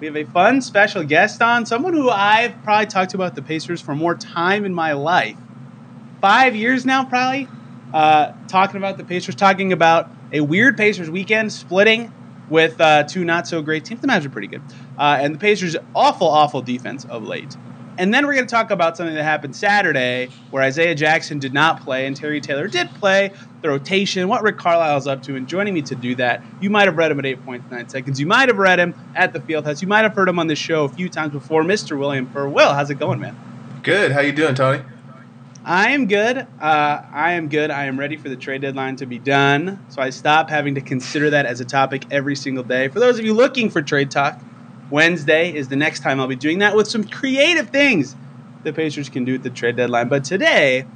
we have a fun special guest on, someone who I've probably talked to about the Pacers for more time in my life. Five years now, probably, uh, talking about the Pacers, talking about a weird Pacers weekend splitting with uh, two not so great teams. The Mavs are pretty good. Uh, and the Pacers' awful, awful defense of late. And then we're going to talk about something that happened Saturday where Isaiah Jackson did not play and Terry Taylor did play, the rotation, what Rick Carlisle's up to. And joining me to do that, you might have read him at 8.9 seconds. You might have read him at the Fieldhouse. You might have heard him on the show a few times before, Mr. William Furr. Will, how's it going, man? Good. How you doing, Tony? I am good. Uh, I am good. I am ready for the trade deadline to be done. So I stop having to consider that as a topic every single day. For those of you looking for trade talk, Wednesday is the next time I'll be doing that with some creative things the Pacers can do at the trade deadline. But today,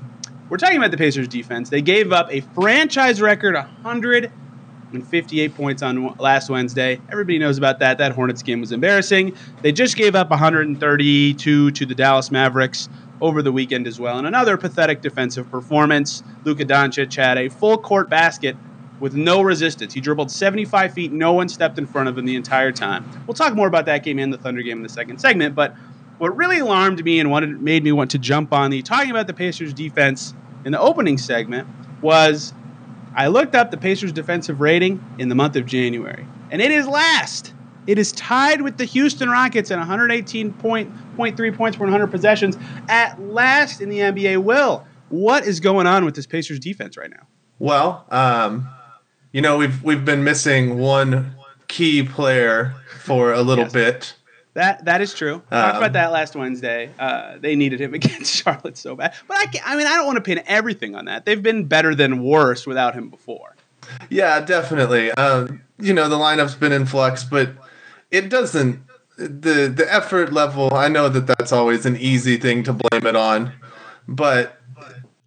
we're talking about the Pacers defense. They gave up a franchise record 158 points on last Wednesday. Everybody knows about that. That Hornets game was embarrassing. They just gave up 132 to the Dallas Mavericks over the weekend as well. And another pathetic defensive performance. Luka Doncic had a full court basket with no resistance. He dribbled 75 feet. No one stepped in front of him the entire time. We'll talk more about that game and the Thunder game in the second segment. But what really alarmed me and what made me want to jump on the talking about the Pacers defense in the opening segment was I looked up the Pacers defensive rating in the month of January, and it is last. It is tied with the Houston Rockets at 118.3 points per 100 possessions at last in the NBA. Will, what is going on with this Pacers defense right now? Well, um, you know we've we've been missing one key player for a little yes. bit. That that is true. Um, talked about that last Wednesday. Uh, they needed him against Charlotte so bad, but I, I mean I don't want to pin everything on that. They've been better than worse without him before. Yeah, definitely. Um, you know the lineup's been in flux, but it doesn't. The the effort level. I know that that's always an easy thing to blame it on, but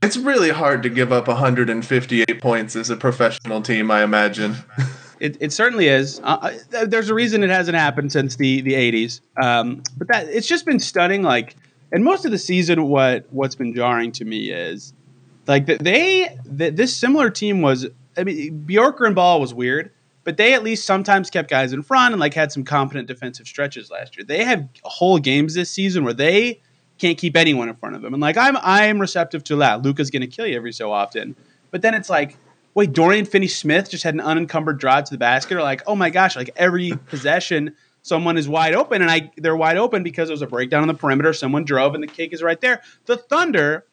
it's really hard to give up 158 points as a professional team. I imagine. It, it certainly is. Uh, uh there's a reason it hasn't happened since the the 80s. Um, but that it's just been stunning. Like, and most of the season, what what's been jarring to me is like that they that this similar team was. I mean, Bjorkgren and Ball was weird, but they at least sometimes kept guys in front and like had some competent defensive stretches last year. They have whole games this season where they can't keep anyone in front of them. And like I'm I'm receptive to that. Luka's going to kill you every so often. But then it's like wait, Dorian Finney Smith just had an unencumbered drive to the basket, or like, oh my gosh, like every possession someone is wide open, and I they're wide open because there was a breakdown on the perimeter, someone drove, and the cake is right there. The Thunder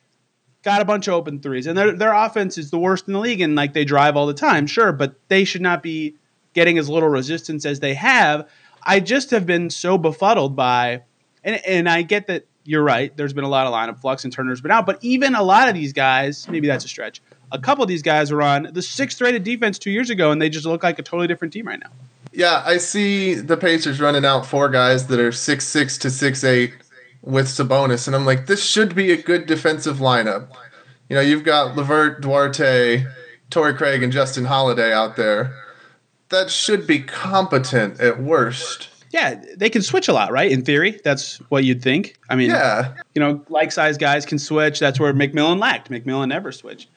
got a bunch of open threes, and their their offense is the worst in the league, and like they drive all the time, sure, but they should not be getting as little resistance as they have. I just have been so befuddled by, and and I get that you're right. There's been a lot of lineup flux and Turner's been out, but even a lot of these guys, maybe that's a stretch a couple of these guys were on the sixth rated defense two years ago, and they just look like a totally different team right now. Yeah, I see the Pacers running out four guys that are six six to six eight with Sabonis, and I'm like, this should be a good defensive lineup. You know, you've got LeVert, Duarte, Torrey Craig, and Justin Holiday out there. That should be competent at worst. Yeah, they can switch a lot, right? In theory, that's what you'd think. I mean, yeah. you know, like size guys can switch. That's where McMillan lacked. McMillan never switched.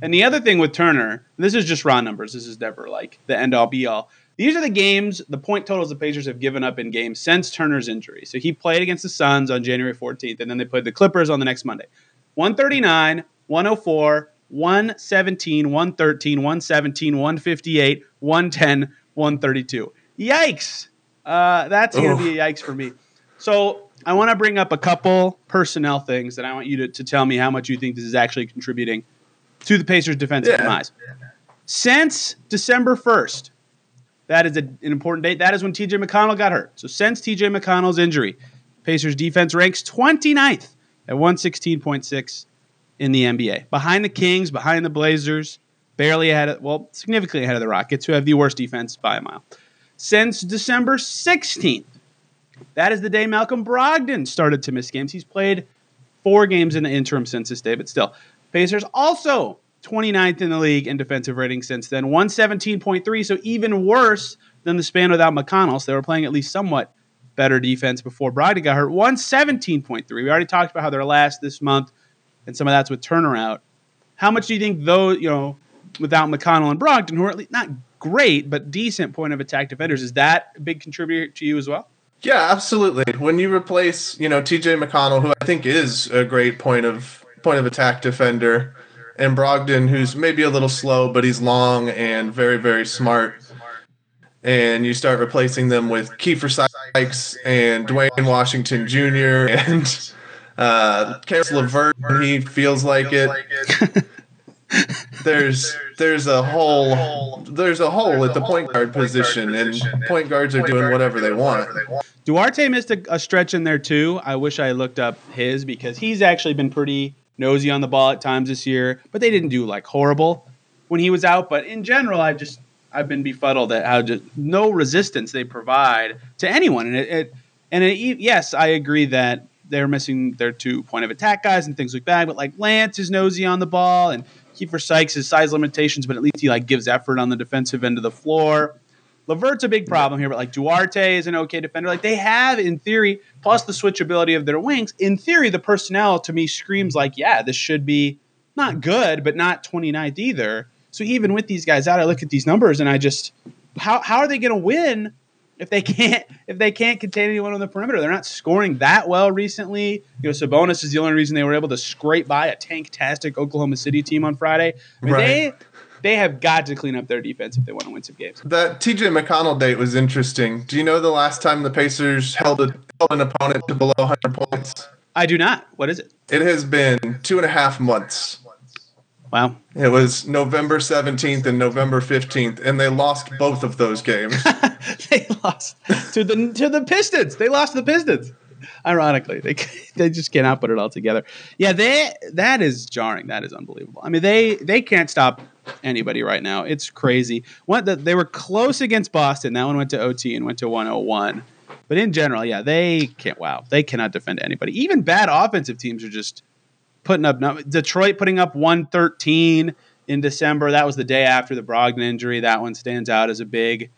And the other thing with Turner, this is just raw numbers. This is never like the end all be all. These are the games, the point totals the Pacers have given up in games since Turner's injury. So he played against the Suns on January 14th, and then they played the Clippers on the next Monday. 139, 104, 117, 113, 117, 158, 110, 132. Yikes. Uh, that's going to be a yikes for me. So I want to bring up a couple personnel things that I want you to, to tell me how much you think this is actually contributing to the Pacers' defensive yeah. demise. Since December 1st, that is a, an important date. That is when TJ McConnell got hurt. So since TJ McConnell's injury, Pacers defense ranks 29th at 116.6 in the NBA. Behind the Kings, behind the Blazers, barely ahead of, well, significantly ahead of the Rockets, who have the worst defense by a mile. Since December 16th, that is the day Malcolm Brogdon started to miss games. He's played four games in the interim since this day, but still. Pacers also 29th in the league in defensive rating since then, 117.3, so even worse than the span without McConnell. So they were playing at least somewhat better defense before Brogdon got hurt. 117.3. We already talked about how they're last this month, and some of that's with turnaround. How much do you think, though, you know, without McConnell and Brogdon, who are at least not great, but decent point of attack defenders, is that a big contributor to you as well? Yeah, absolutely. When you replace, you know, TJ McConnell, who I think is a great point of point of attack defender, and Brogdon, who's maybe a little slow, but he's long and very, very smart. And you start replacing them with Keifer Sykes and Duane Washington Jr. and uh, Caris LeVert when he feels like it. there's there's a hole there's a hole at the point guard position, and point guards are doing whatever they want. Duarte missed a, a stretch in there too. I wish I looked up his because he's actually been pretty nosy on the ball at times this year, but they didn't do like horrible when he was out. But in general, I've just I've been befuddled at how just no resistance they provide to anyone, and it, it and it, yes, I agree that they're missing their two point of attack guys and things like that. But like Lance is nosy on the ball, and Keifer Sykes has size limitations, but at least he like gives effort on the defensive end of the floor. LeVert's a big problem here, but like Duarte is an okay defender. Like they have, in theory, plus the switchability of their wings. In theory, the personnel to me screams like, yeah, this should be not good, but not 29th either. So even with these guys out, I look at these numbers and I just, how how are they going to win if they can't if they can't contain anyone on the perimeter? They're not scoring that well recently. You know, Sabonis is the only reason they were able to scrape by a tank-tastic Oklahoma City team on Friday. I mean, Right. they they have got to clean up their defense if they want to win some games. That TJ McConnell date was interesting. Do you know the last time the Pacers held, a, held an opponent to below 100 points? I do not. What is it? It has been two and a half months. Wow. It was November 17th and November 15th, and they lost both of those games. they lost to the to the Pistons. They lost to the Pistons. Ironically, they they just cannot put it all together. Yeah, they that is jarring. That is unbelievable. I mean, they they can't stop anybody right now. It's crazy. What the, they were close against Boston. That one went to OT and went to 101. But in general, yeah, they can't. Wow, they cannot defend anybody. Even bad offensive teams are just putting up. Detroit putting up 113 in December. That was the day after the Brogdon injury. That one stands out as a big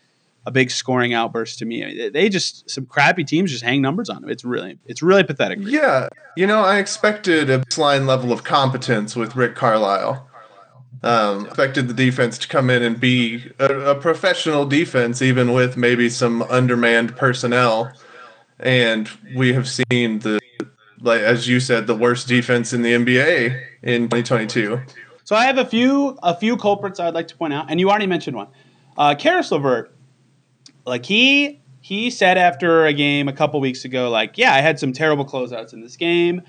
a big scoring outburst to me. I mean, they just some crappy teams just hang numbers on them. It's really it's really pathetic. yeah, you know, I expected a baseline level of competence with Rick Carlisle. Um, expected the defense to come in and be a, a professional defense, even with maybe some undermanned personnel. And we have seen the, like as you said, the worst defense in the NBA in 2022. So I have a few a few culprits I'd like to point out, and you already mentioned one. Uh, Caris LeVert, like he he said after a game a couple weeks ago, like, yeah, I had some terrible closeouts in this game.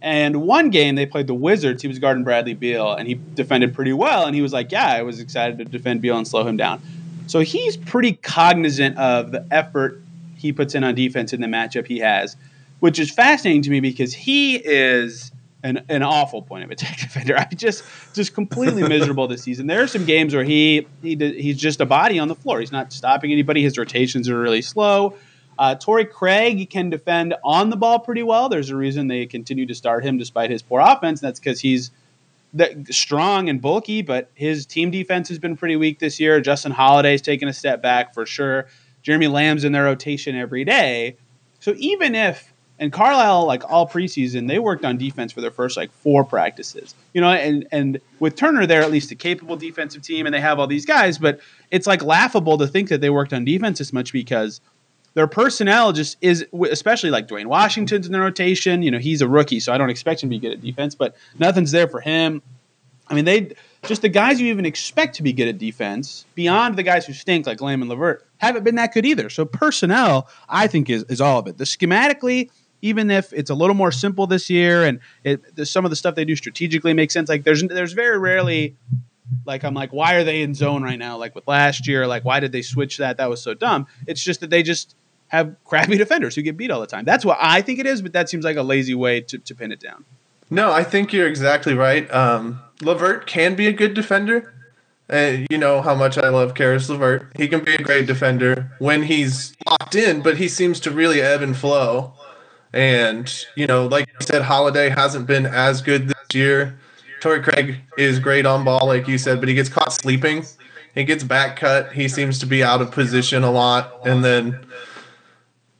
And one game they played the Wizards, he was guarding Bradley Beal, and he defended pretty well. And he was like, yeah, I was excited to defend Beal and slow him down. So he's pretty cognizant of the effort he puts in on defense in the matchup he has, which is fascinating to me because he is an, an awful point of attack defender. I just just completely miserable this season. There are some games where he he he's just a body on the floor. He's not stopping anybody. His rotations are really slow. Uh, Torrey Craig can defend on the ball pretty well. There's a reason they continue to start him despite his poor offense. That's because he's that strong and bulky, but his team defense has been pretty weak this year. Justin Holiday's taken a step back for sure. Jeremy Lamb's in their rotation every day. So even if and Carlisle, like all preseason, they worked on defense for their first like four practices. You know, and and with Turner, they're at least a capable defensive team, and they have all these guys. But it's like laughable to think that they worked on defense as much because their personnel just is, especially like Duane Washington's in the rotation. You know, he's a rookie, so I don't expect him to be good at defense, but nothing's there for him. I mean, they just the guys you even expect to be good at defense, beyond the guys who stink like Lamb and Levert, haven't been that good either. So personnel, I think, is is all of it. The schematically, even if it's a little more simple this year, and it, some of the stuff they do strategically makes sense. Like there's there's very rarely like I'm like, why are they in zone right now? Like with last year, like why did they switch that? That was so dumb. It's just that they just have crappy defenders who get beat all the time. That's what I think it is, but that seems like a lazy way to, to pin it down. No, I think you're exactly right. Um, LeVert can be a good defender. Uh, you know how much I love Caris LeVert. He can be a great defender when he's locked in, but he seems to really ebb and flow. And, you know, like you said, Holiday hasn't been as good this year. Torrey Craig is great on ball, like you said, but he gets caught sleeping. He gets back cut. He seems to be out of position a lot. And then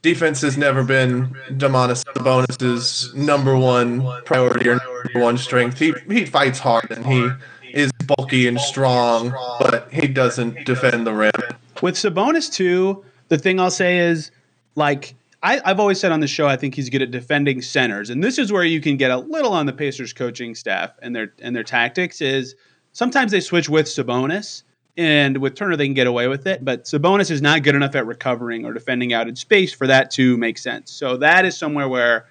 defense has never been Domantas Sabonis's number one priority or number one strength. He he fights hard and he is bulky and strong, but he doesn't defend the rim. With Sabonis too, the thing I'll say is like I, have always said on the show, I think he's good at defending centers, and this is where you can get a little on the Pacers coaching staff and their and their tactics. Is sometimes they switch with Sabonis, and with Turner they can get away with it, but Sabonis is not good enough at recovering or defending out in space for that to make sense. So that is somewhere where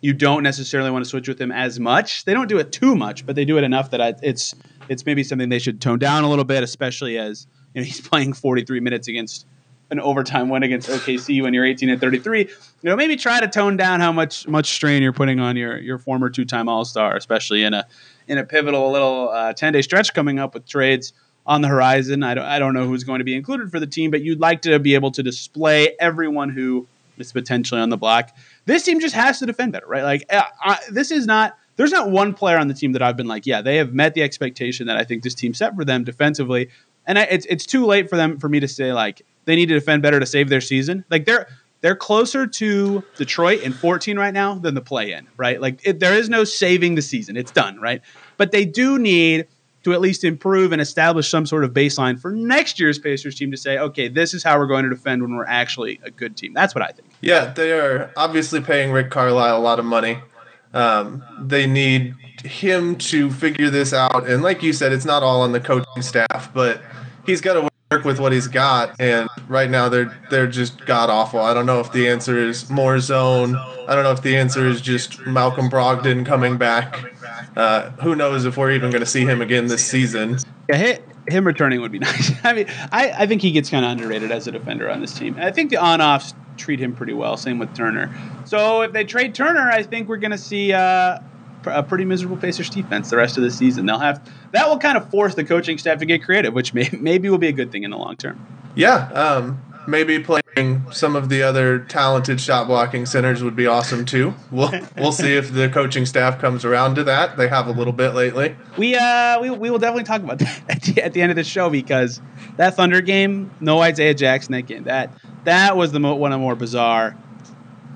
you don't necessarily want to switch with him as much. They don't do it too much, but they do it enough that I, it's it's maybe something they should tone down a little bit, especially as you know he's playing 43 minutes against an overtime win against OKC when you're 18 and 33. You know, maybe try to tone down how much much strain you're putting on your your former two time All Star, especially in a in a pivotal little 10 uh, day stretch coming up with trades on the horizon. I don't I don't know who's going to be included for the team, but you'd like to be able to display everyone who is potentially on the block. This team just has to defend better, right? Like uh, I, this is not. There's not one player on the team that I've been like, yeah, they have met the expectation that I think this team set for them defensively. And it's it's too late for them for me to say like they need to defend better to save their season. Like they're they're closer to Detroit in 14 right now than the play in, right? Like it, there is no saving the season. It's done, right? But they do need to at least improve and establish some sort of baseline for next year's Pacers team to say, okay, this is how we're going to defend when we're actually a good team. That's what I think. Yeah, they are obviously paying Rick Carlisle a lot of money. Um, they need him to figure this out. And like you said, it's not all on the coaching staff, but he's got to work with what he's got. And right now they're they're just god awful. I don't know if the answer is more zone. I don't know if the answer is just Malcolm Brogdon coming back. Uh, who knows if we're even going to see him again this season? Yeah, him returning would be nice. I mean, I, I think he gets kind of underrated as a defender on this team. I think the on-offs treat him pretty well. Same with Turner. So if they trade Turner, I think we're going to see uh, a pretty miserable Pacers defense the rest of the season. They'll have that will kind of force the coaching staff to get creative, which may, maybe will be a good thing in the long term. Yeah, um, maybe playing some of the other talented shot blocking centers would be awesome too. We'll we'll see if the coaching staff comes around to that. They have a little bit lately. We uh we, we will definitely talk about that at the, at the end of the show because that Thunder game, no Isaiah Jackson that game that that was the mo- one of the more bizarre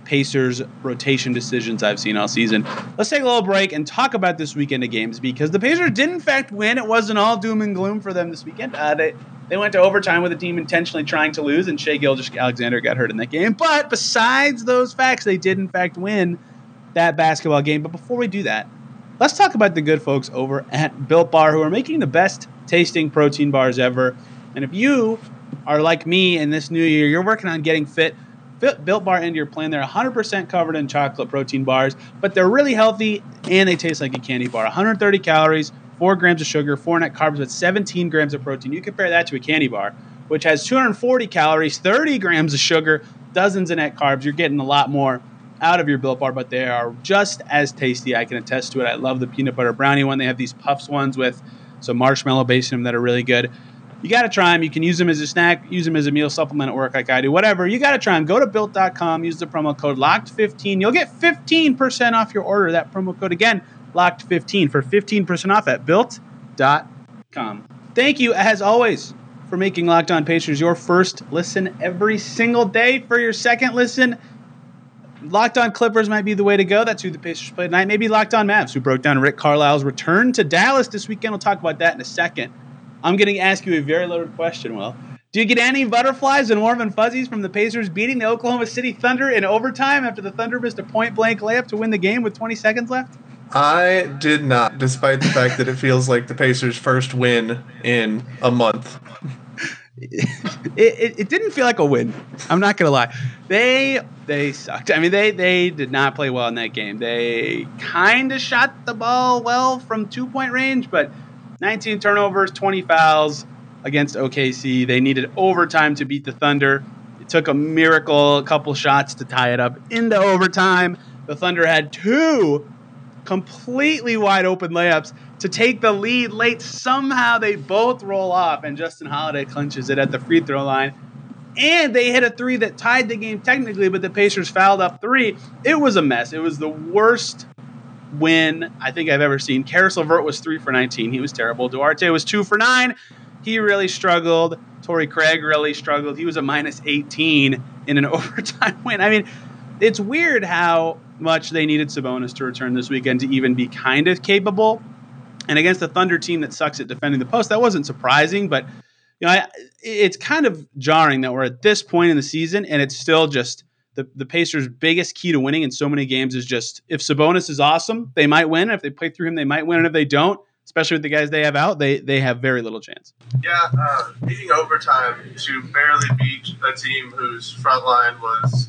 Pacers rotation decisions I've seen all season. Let's take a little break and talk about this weekend of games because the Pacers did in fact win. It wasn't all doom and gloom for them this weekend. Uh, they they went to overtime with a team intentionally trying to lose, and Shai Gilgeous-Alexander got hurt in that game. But besides those facts, they did in fact win that basketball game. But before we do that, let's talk about the good folks over at Built Bar who are making the best tasting protein bars ever. And if you are like me in this new year, you're working on getting fit Built Bar into your plan. They're 100% covered in chocolate protein bars, but they're really healthy and they taste like a candy bar. 130 calories, 4 grams of sugar, 4 net carbs, but 17 grams of protein. You compare that to a candy bar, which has 240 calories, 30 grams of sugar, dozens of net carbs. You're getting a lot more out of your Built Bar, but they are just as tasty. I can attest to it. I love the peanut butter brownie one. They have these puffs ones with some marshmallow base in them that are really good you got to try them. You can use them as a snack, use them as a meal supplement at work like I do, whatever. You got to try them. Go to built.com, use the promo code LOCKED15. You'll get 15% off your order. That promo code again, LOCKED15 for 15% off at built.com. Thank you, as always, for making Locked On Pacers your first listen every single day. For your second listen, Locked On Clippers might be the way to go. That's who the Pacers play tonight. Maybe Locked On Mavs, who broke down Rick Carlisle's return to Dallas this weekend. We'll talk about that in a second. I'm going to ask you a very loaded question, Will. Do you get any butterflies and warm and fuzzies from the Pacers beating the Oklahoma City Thunder in overtime after the Thunder missed a point blank layup to win the game with 20 seconds left? I did not, despite the fact that it feels like the Pacers' first win in a month. It, it, it, didn't feel like a win. I'm not gonna lie. They they sucked. I mean, they they did not play well in that game. They kind of shot the ball well from two point range, but 19 turnovers, 20 fouls against OKC. They needed overtime to beat the Thunder. It took a miracle, a couple shots to tie it up into overtime. The Thunder had two completely wide open layups to take the lead late. Somehow they both roll off, and Justin Holiday clinches it at the free throw line. And they hit a three that tied the game technically, but the Pacers fouled up three. It was a mess. It was the worst win I think I've ever seen. Caris LeVert was three for 19. He was terrible. Duarte was two for nine. He really struggled. Torrey Craig really struggled. He was a minus 18 in an overtime win. I mean, it's weird how much they needed Sabonis to return this weekend to even be kind of capable. And against the Thunder team that sucks at defending the post, that wasn't surprising, but you know, I, it's kind of jarring that we're at this point in the season and it's still just the, the Pacers' biggest key to winning in so many games is just if Sabonis is awesome, they might win. If they play through him, they might win. And if they don't, especially with the guys they have out, they they have very little chance. Yeah, uh, needing overtime to barely beat a team whose front line was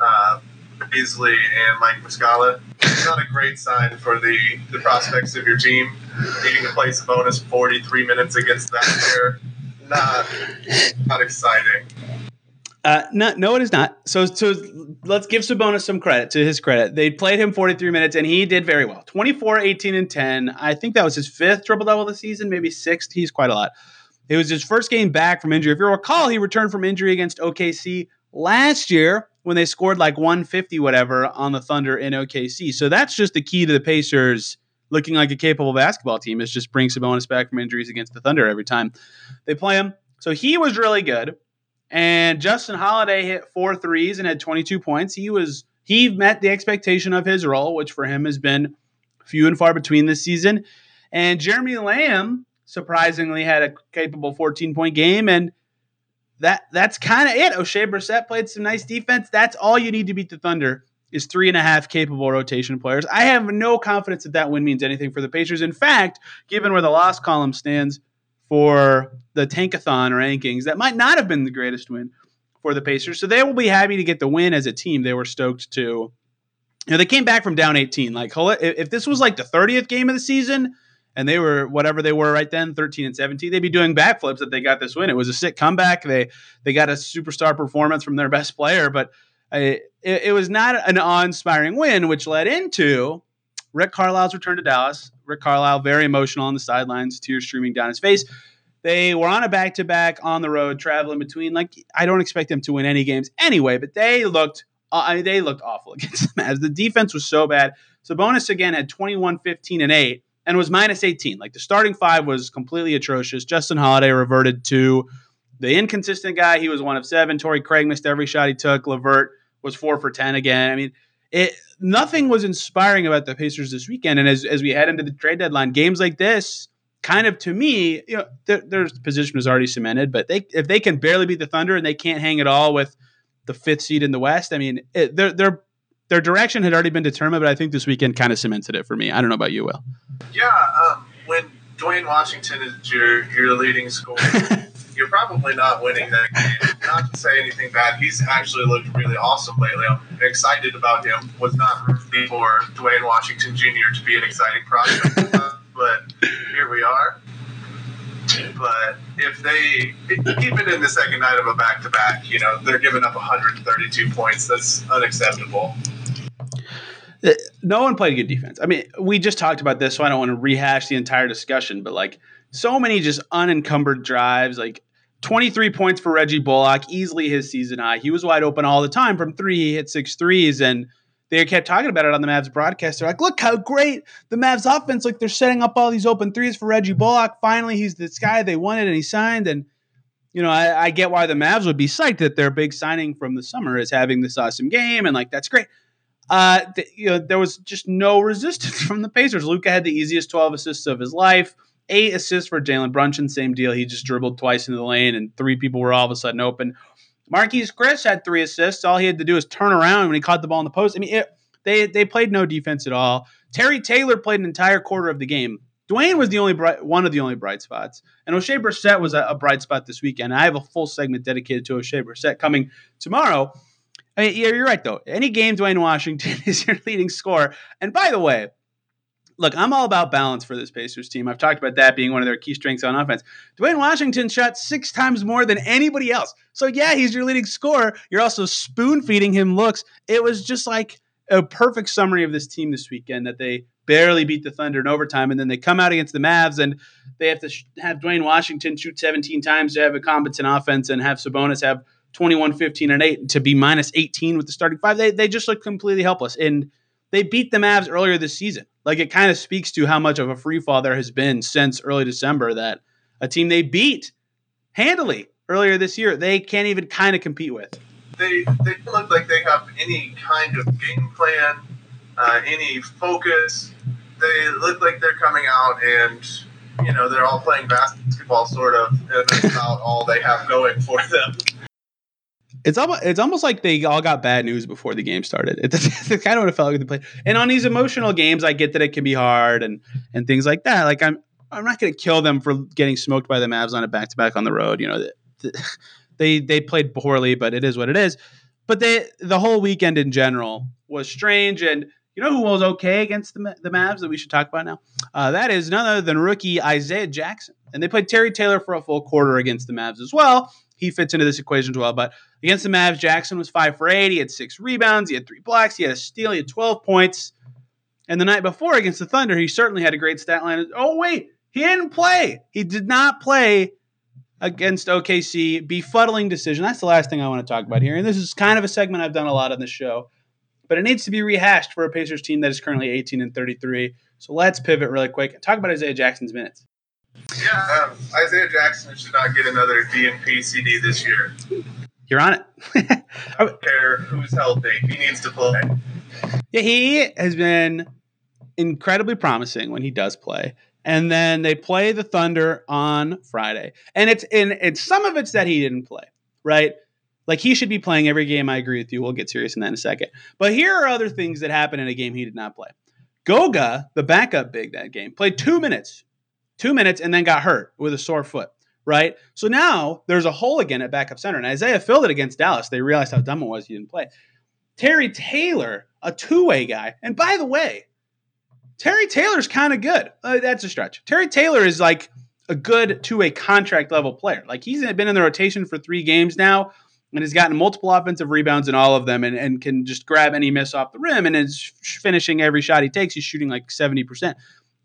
uh, Bazley and Mike Muscala. It's not a great sign for the, the prospects of your team. Needing to play Sabonis 43 minutes against that pair, not, not exciting. Uh, no, no, it is not. So, so let's give Sabonis some credit to his credit. They played him 43 minutes and he did very well 24, 18, and 10. I think that was his fifth triple double of the season, maybe sixth. He's quite a lot. It was his first game back from injury. If you recall, he returned from injury against OKC last year when they scored like 150 whatever on the Thunder in OKC. So that's just the key to the Pacers looking like a capable basketball team is just bring Sabonis back from injuries against the Thunder every time they play him. So he was really good. And Justin Holiday hit four threes and had 22 points. He was he met the expectation of his role, which for him has been few and far between this season. And Jeremy Lamb surprisingly had a capable 14 point game and that that's kind of it. Oshae Brissett played some nice defense. That's all you need to beat the Thunder is three and a half capable rotation players. I have no confidence that that win means anything for the Pacers. In fact, given where the loss column stands for the Tankathon rankings, that might not have been the greatest win for the Pacers. So they will be happy to get the win as a team. They were stoked to. You know, they came back from down 18. Like, if this was like the 30th game of the season, and they were whatever they were right then, 13 and 17. They'd be doing backflips that they got this win. It was a sick comeback. They they got a superstar performance from their best player, but uh, it, it was not an awe-inspiring win, which led into Rick Carlisle's return to Dallas. Rick Carlisle very emotional on the sidelines, tears streaming down his face. They were on a back-to-back on the road, traveling between. Like I don't expect them to win any games anyway, but they looked. Uh, I mean, they looked awful against the Mavs. The defense was so bad. Sabonis again had 21, 15, and 8 and was minus 18. Like the starting five was completely atrocious. Justin Holiday reverted to the inconsistent guy. He was one of seven. Torrey Craig missed every shot he took. LeVert was four for 10 again. I mean, it nothing was inspiring about the Pacers this weekend. And as, as we head into the trade deadline, games like this, kind of to me, you know, their, their position was already cemented. But they if they can barely beat the Thunder and they can't hang it all with the fifth seed in the West, I mean, it, they're they're their direction had already been determined, but I think this weekend kind of cemented it for me. I don't know about you, Will. Yeah, um, when Duane Washington is your your leading scorer, you're probably not winning that game. Not to say anything bad, he's actually looked really awesome lately. I'm excited about him. Was not ready for Duane Washington Jr. to be an exciting prospect, but here we are. But if they, even in the second night of a back to back, you know, they're giving up 132 points. That's unacceptable. Uh, no one played good defense. I mean, we just talked about this, so I don't want to rehash the entire discussion, but like so many just unencumbered drives, like 23 points for Reggie Bullock, easily his season high. He was wide open all the time from three. He hit six threes, and they kept talking about it on the Mavs broadcast. They're like, look how great the Mavs offense, like they're setting up all these open threes for Reggie Bullock. Finally, he's this guy they wanted and he signed. And, you know, I, I get why the Mavs would be psyched that their big signing from the summer is having this awesome game. And like, that's great. Uh, th- you know, there was just no resistance from the Pacers. Luka had the easiest 12 assists of his life. Eight assists for Jalen Brunson, same deal. He just dribbled twice into the lane, and three people were all of a sudden open. Marquese Chriss had three assists. All he had to do was turn around when he caught the ball in the post. I mean, it, they they played no defense at all. Terry Taylor played an entire quarter of the game. Duane was the only bright, one of the only bright spots, and Oshae Brissett was a, a bright spot this weekend. I have a full segment dedicated to Oshae Brissett coming tomorrow. I mean, yeah, you're right though. Any game Duane Washington is your leading scorer. And by the way, look, I'm all about balance for this Pacers team. I've talked about that being one of their key strengths on offense. Duane Washington shot six times more than anybody else. So yeah, he's your leading scorer. You're also spoon feeding him looks. It was just like a perfect summary of this team this weekend that they barely beat the Thunder in overtime, and then they come out against the Mavs and they have to sh- have Duane Washington shoot 17 times to have a competent offense and have Sabonis have 21, 15, and 8 to be minus 18 with the starting five. They, they just look completely helpless. And they beat the Mavs earlier this season. Like it kind of speaks to how much of a free fall there has been since early December that a team they beat handily earlier this year, they can't even kind of compete with. They, they don't look like they have any kind of game plan, uh, any focus. They look like they're coming out and you know, they're all playing basketball, sort of, and that's about all they have going for them. It's almost it's almost like they all got bad news before the game started. It's, kind of what it felt like they played. And on these emotional games, I get that it can be hard and and things like that. Like I'm I'm not going to kill them for getting smoked by the Mavs on a back to back on the road. You know, they they played poorly, but it is what it is. But they the whole weekend in general was strange and you know who was okay against the, the Mavs that we should talk about now? Uh, that is none other than rookie Isaiah Jackson. And they played Terry Taylor for a full quarter against the Mavs as well. He fits into this equation as well. But against the Mavs, Jackson was five for eight. He had six rebounds. He had three blocks. He had a steal. He had 12 points. And the night before against the Thunder, he certainly had a great stat line. Oh, wait, he didn't play. He did not play against OKC. Befuddling decision. That's the last thing I want to talk about here. And this is kind of a segment I've done a lot on this show but it needs to be rehashed for a Pacers team that is currently 18 and 33. So let's pivot really quick and talk about Isaiah Jackson's minutes. Yeah, um, Isaiah Jackson should not get another DNP CD this year. You're on it. I don't care who's healthy. He needs to play. Yeah, he has been incredibly promising when he does play. And then they play the Thunder on Friday. And it's in it's some of it's that he didn't play, right? Like he should be playing every game. I agree with you. We'll get serious in that in a second. But here are other things that happened in a game he did not play. Goga, the backup big that game, played two minutes, two minutes, and then got hurt with a sore foot. Right. So now there's a hole again at backup center. And Isaiah filled it against Dallas. They realized how dumb it was he didn't play. Terry Taylor, a two way guy. And by the way, Terry Taylor's kind of good. Uh, that's a stretch. Terry Taylor is like a good two way contract level player. Like he's been in the rotation for three games now and has gotten multiple offensive rebounds in all of them and, and can just grab any miss off the rim and is finishing every shot he takes. He's shooting like 70%.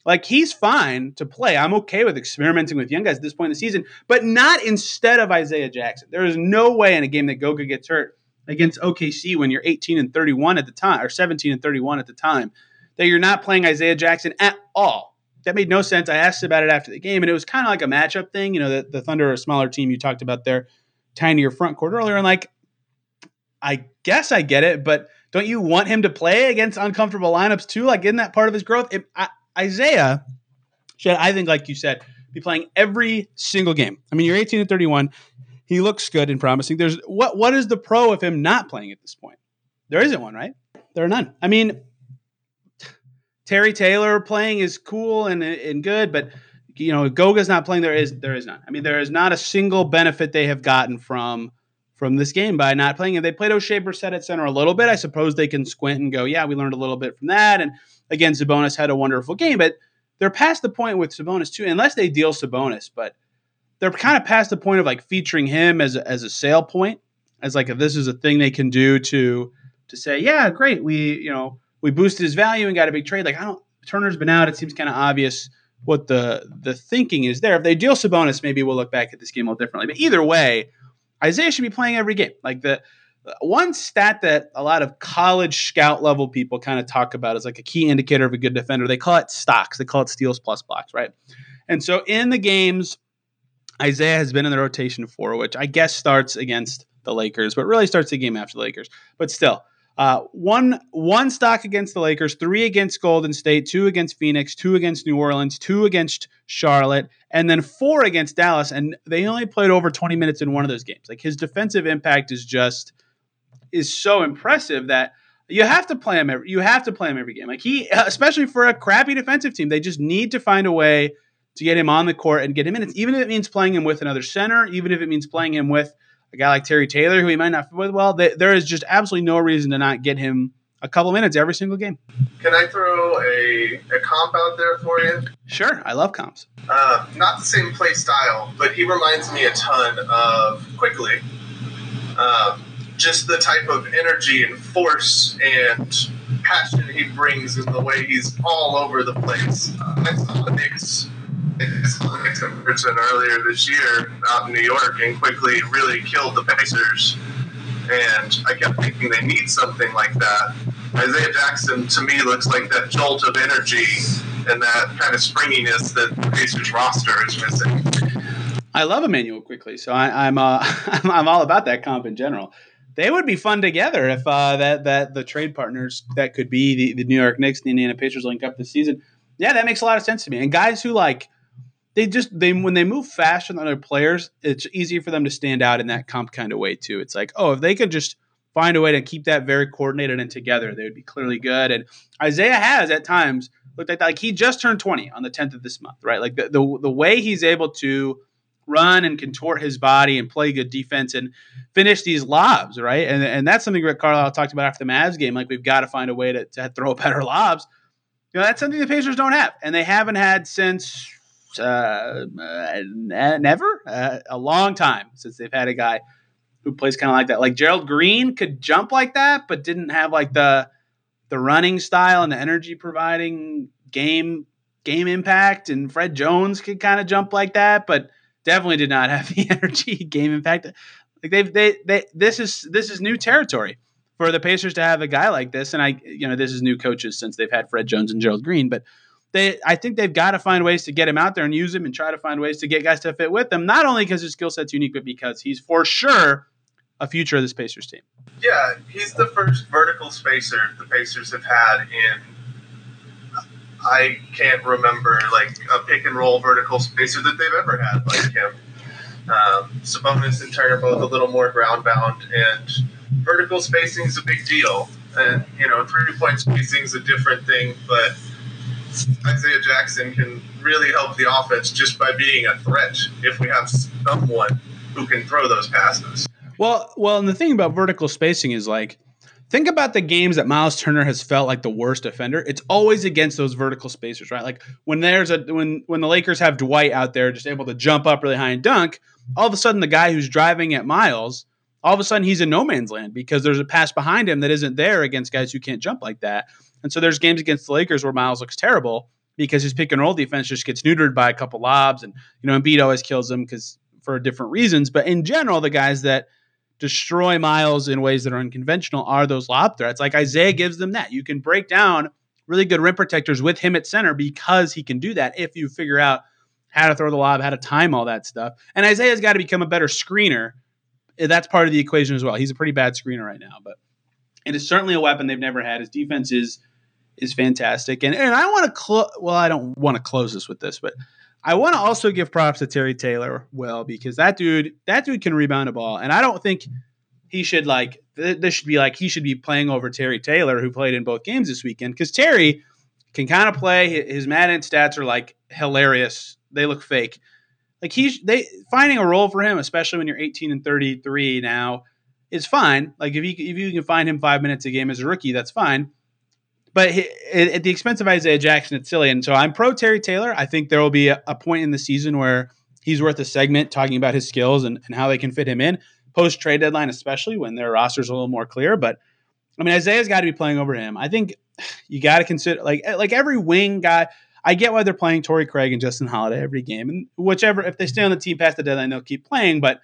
Like he's fine to play. I'm okay with experimenting with young guys at this point in the season, but not instead of Isaiah Jackson. There is no way in a game that Goga gets hurt against OKC when you're 18 and 31 at the time, or 17 and 31 at the time, that you're not playing Isaiah Jackson at all. That made no sense. I asked about it after the game, and it was kind of like a matchup thing. You know, the, the Thunder are a smaller team you talked about their tinier front court earlier. And like, I guess I get it, but don't you want him to play against uncomfortable lineups too? Like, isn't that part of his growth? It, I, Isaiah should, I think, like you said, be playing every single game. I mean, you're 18 and 31. He looks good and promising. There's what? What is the pro of him not playing at this point? There isn't one, right? There are none. I mean, Terry Taylor playing is cool and and good, but you know, Goga's not playing. There is there is none. I mean, there is not a single benefit they have gotten from from this game by not playing. And they played Oshae Brissett at center a little bit. I suppose they can squint and go, yeah, we learned a little bit from that. And again, Sabonis had a wonderful game, but they're past the point with Sabonis too, unless they deal Sabonis. But they're kind of past the point of like featuring him as a, as a sale point, as like if this is a thing they can do to to say, yeah, great, we you know we boosted his value and got a big trade. Like I don't, Turner's been out. It seems kind of obvious what the the thinking is there. If they deal Sabonis, maybe we'll look back at this game a little differently. But either way, Isaiah should be playing every game. Like the one stat that a lot of college scout level people kind of talk about is like a key indicator of a good defender. They call it stocks. They call it steals plus blocks, right? And so in the games Isaiah has been in the rotation for, which I guess starts against the Lakers, but really starts the game after the Lakers. But still, uh, one one stock against the Lakers, three against Golden State, two against Phoenix, two against New Orleans, two against Charlotte, and then four against Dallas. And they only played over 20 minutes in one of those games. Like his defensive impact is just is so impressive that you have to play him. Every, you have to play him every game. Like he, especially for a crappy defensive team, they just need to find a way to get him on the court and get him minutes, even if it means playing him with another center, even if it means playing him with a guy like Terry Taylor, who he might not fit with well, they, there is just absolutely no reason to not get him a couple minutes every single game. Can I throw a, a comp out there for you? Sure, I love comps. Uh, not the same play style, but he reminds me a ton of Quickley. Um, just the type of energy and force and passion he brings and the way he's all over the place. Uh, I saw the Knicks. In earlier this year out in New York and Quickley really killed the Pacers. And I kept thinking they need something like that. Isaiah Jackson to me looks like that jolt of energy and that kind of springiness that the Pacers roster is missing. I love Immanuel Quickley, so I, am uh, I'm all about that comp in general. They would be fun together if uh, that that the trade partners that could be the, the New York Knicks and the Indiana Pacers linked up this season. Yeah, that makes a lot of sense to me. And guys who like they just they when they move faster than other players, it's easier for them to stand out in that comp kind of way too. It's like, oh, if they could just find a way to keep that very coordinated and together, they would be clearly good. And Isaiah has at times looked like that. Like he just turned 20 on the 10th of this month, right? Like the, the, the way he's able to run and contort his body and play good defense and finish these lobs, right? And, and that's something Rick Carlisle talked about after the Mavs game. Like we've got to find a way to, to throw better lobs. You know, that's something the Pacers don't have, and they haven't had since uh, uh, never uh, a long time since they've had a guy who plays kind of like that. Like Gerald Green could jump like that, but didn't have like the the running style and the energy providing game game impact. And Fred Jones could kind of jump like that, but definitely did not have the energy game impact. Like they've they they this is this is new territory for the Pacers to have a guy like this. And I you know this is new coaches since they've had Fred Jones and Gerald Green, but they I think they've got to find ways to get him out there and use him and try to find ways to get guys to fit with him. Not only because his skill set's unique, but because he's for sure a future of this Pacers team. Yeah, he's the first vertical spacer the Pacers have had in I can't remember like a pick and roll vertical spacer that they've ever had like him. Um, Sabonis and Turner both a little more ground bound, and vertical spacing is a big deal. And you know, three point spacing is a different thing, but Isaiah Jackson can really help the offense just by being a threat if we have someone who can throw those passes. Well, well, and the thing about vertical spacing is like think about the games that Miles Turner has felt like the worst defender. It's always against those vertical spacers, right? Like when there's a when when the Lakers have Dwight out there just able to jump up really high and dunk, all of a sudden the guy who's driving at Miles, all of a sudden he's in no man's land because there's a pass behind him that isn't there against guys who can't jump like that. And so there's games against the Lakers where Miles looks terrible because his pick and roll defense just gets neutered by a couple lobs, and you know Embiid always kills him because for different reasons. But in general, the guys that destroy Miles in ways that are unconventional are those lob threats. Like Isaiah gives them that. You can break down really good rim protectors with him at center because he can do that if you figure out how to throw the lob, how to time all that stuff. And Isaiah's got to become a better screener. That's part of the equation as well. He's a pretty bad screener right now, but it is certainly a weapon they've never had. His defense is is fantastic. And and I want to close. Well, I don't want to close this with this, but I want to also give props to Terry Taylor, well, because that dude, that dude can rebound a ball, and I don't think he should like this should be like he should be playing over Terry Taylor, who played in both games this weekend, because Terry can kind of play. His Madden stats are like hilarious; they look fake. Like he's they finding a role for him, especially when you're 18 and 33 now, is fine. Like if you if you can find him five minutes a game as a rookie, that's fine but at the expense of Isaiah Jackson, it's silly. And so I'm pro Terry Taylor. I think there will be a, a point in the season where he's worth a segment talking about his skills and, and how they can fit him in post trade deadline, especially when their roster's a little more clear. But I mean, Isaiah's got to be playing over him. I think you got to consider like eh, like every wing guy. I get why they're playing Torrey Craig and Justin Holiday every game, and whichever if they stay on the team past the deadline, they'll keep playing. But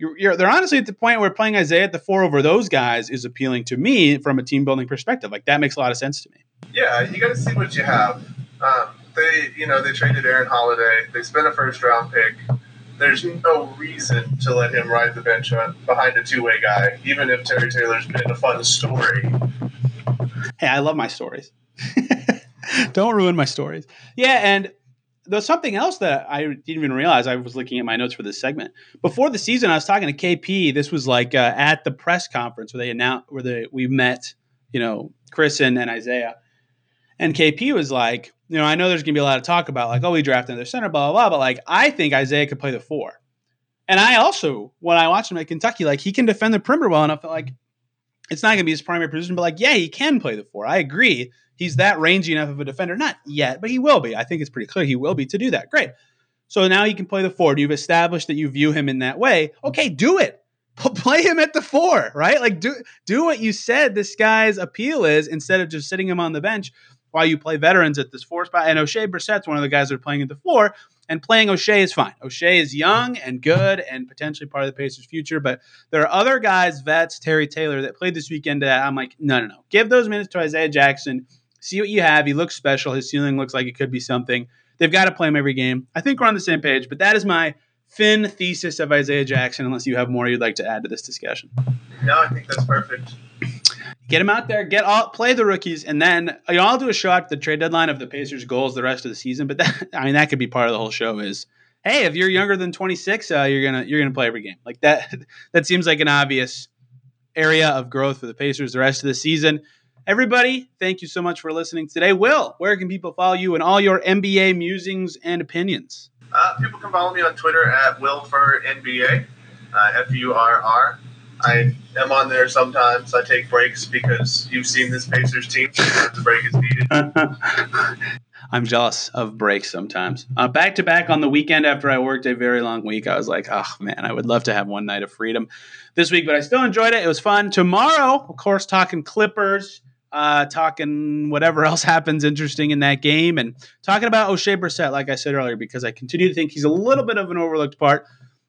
you're, you're, they're honestly at the point where playing Isaiah at the four over those guys is appealing to me from a team building perspective. Like that makes a lot of sense to me. Yeah, you got to see what you have. Um, they, you know, they traded Aaron Holiday. They spent a first round pick. There's no reason to let him ride the bench behind a two way guy, even if Terry Taylor's been a fun story. Hey, I love my stories. Don't ruin my stories. Yeah, and there's something else that I didn't even realize. I was looking at my notes for this segment before the season. I was talking to KP. This was like uh, at the press conference where they announced where they we met, you know, Chris and, and Isaiah, and KP was like, you know, I know there's gonna be a lot of talk about like, oh, we drafted another center, blah blah blah, but like, I think Isaiah could play the four, and I also when I watched him at Kentucky, like he can defend the perimeter well enough. Like, it's not gonna be his primary position, but like, yeah, he can play the four. I agree he's that rangy enough of a defender. Not yet, but he will be. I think it's pretty clear he will be to do that. Great. So now he can play the forward. You've established that you view him in that way. Okay, do it. play him at the four, right? Like do do what you said this guy's appeal is instead of just sitting him on the bench while you play veterans at this four spot. And Oshae Brissett's one of the guys that are playing at the four, and playing Oshae is fine. Oshae is young and good and potentially part of the Pacers' future, but there are other guys, vets, Terry Taylor, that played this weekend that I'm like, no, no, no. Give those minutes to Isaiah Jackson. See what you have. He looks special. His ceiling looks like it could be something. They've got to play him every game. I think we're on the same page, but that is my Finn thesis of Isaiah Jackson, unless you have more you'd like to add to this discussion. No, I think that's perfect. Get him out there, get all play the rookies, and then you know, I'll do a show at the trade deadline of the Pacers' goals the rest of the season. But that, I mean, that could be part of the whole show. Is hey, if you're younger than 26, uh, you're gonna you're gonna play every game. Like that. That seems like an obvious area of growth for the Pacers the rest of the season. Everybody, thank you so much for listening today. Will, where can people follow you and all your NBA musings and opinions? Uh, people can follow me on Twitter at WillFurrNBA, uh, F U R R. I am on there sometimes. I take breaks because you've seen this Pacers team. The break is needed. I'm jealous of breaks sometimes. Uh, back to back on the weekend after I worked a very long week, I was like, oh man, I would love to have one night of freedom this week, but I still enjoyed it. It was fun. Tomorrow, of course, talking Clippers uh, talking whatever else happens interesting in that game, and talking about Oshae Brissett, like I said earlier, because I continue to think he's a little bit of an overlooked part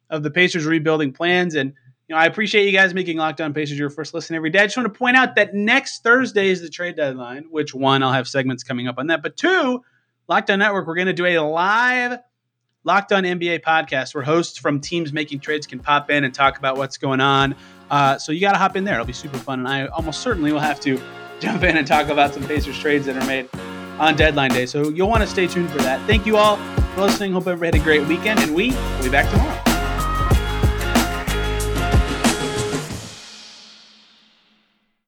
of the Pacers' rebuilding plans. And you know, I appreciate you guys making Locked On Pacers your first listen every day. I just want to point out that next Thursday is the trade deadline. Which one I'll have segments coming up on that, but two, Locked On Network, we're going to do a live Locked On NBA podcast where hosts from teams making trades can pop in and talk about what's going on. Uh, so you got to hop in there; it'll be super fun, and I almost certainly will have to jump in and talk about some Pacers trades that are made on deadline day. So you'll want to stay tuned for that. Thank you all for listening. Hope everybody had a great weekend, and we will be back tomorrow.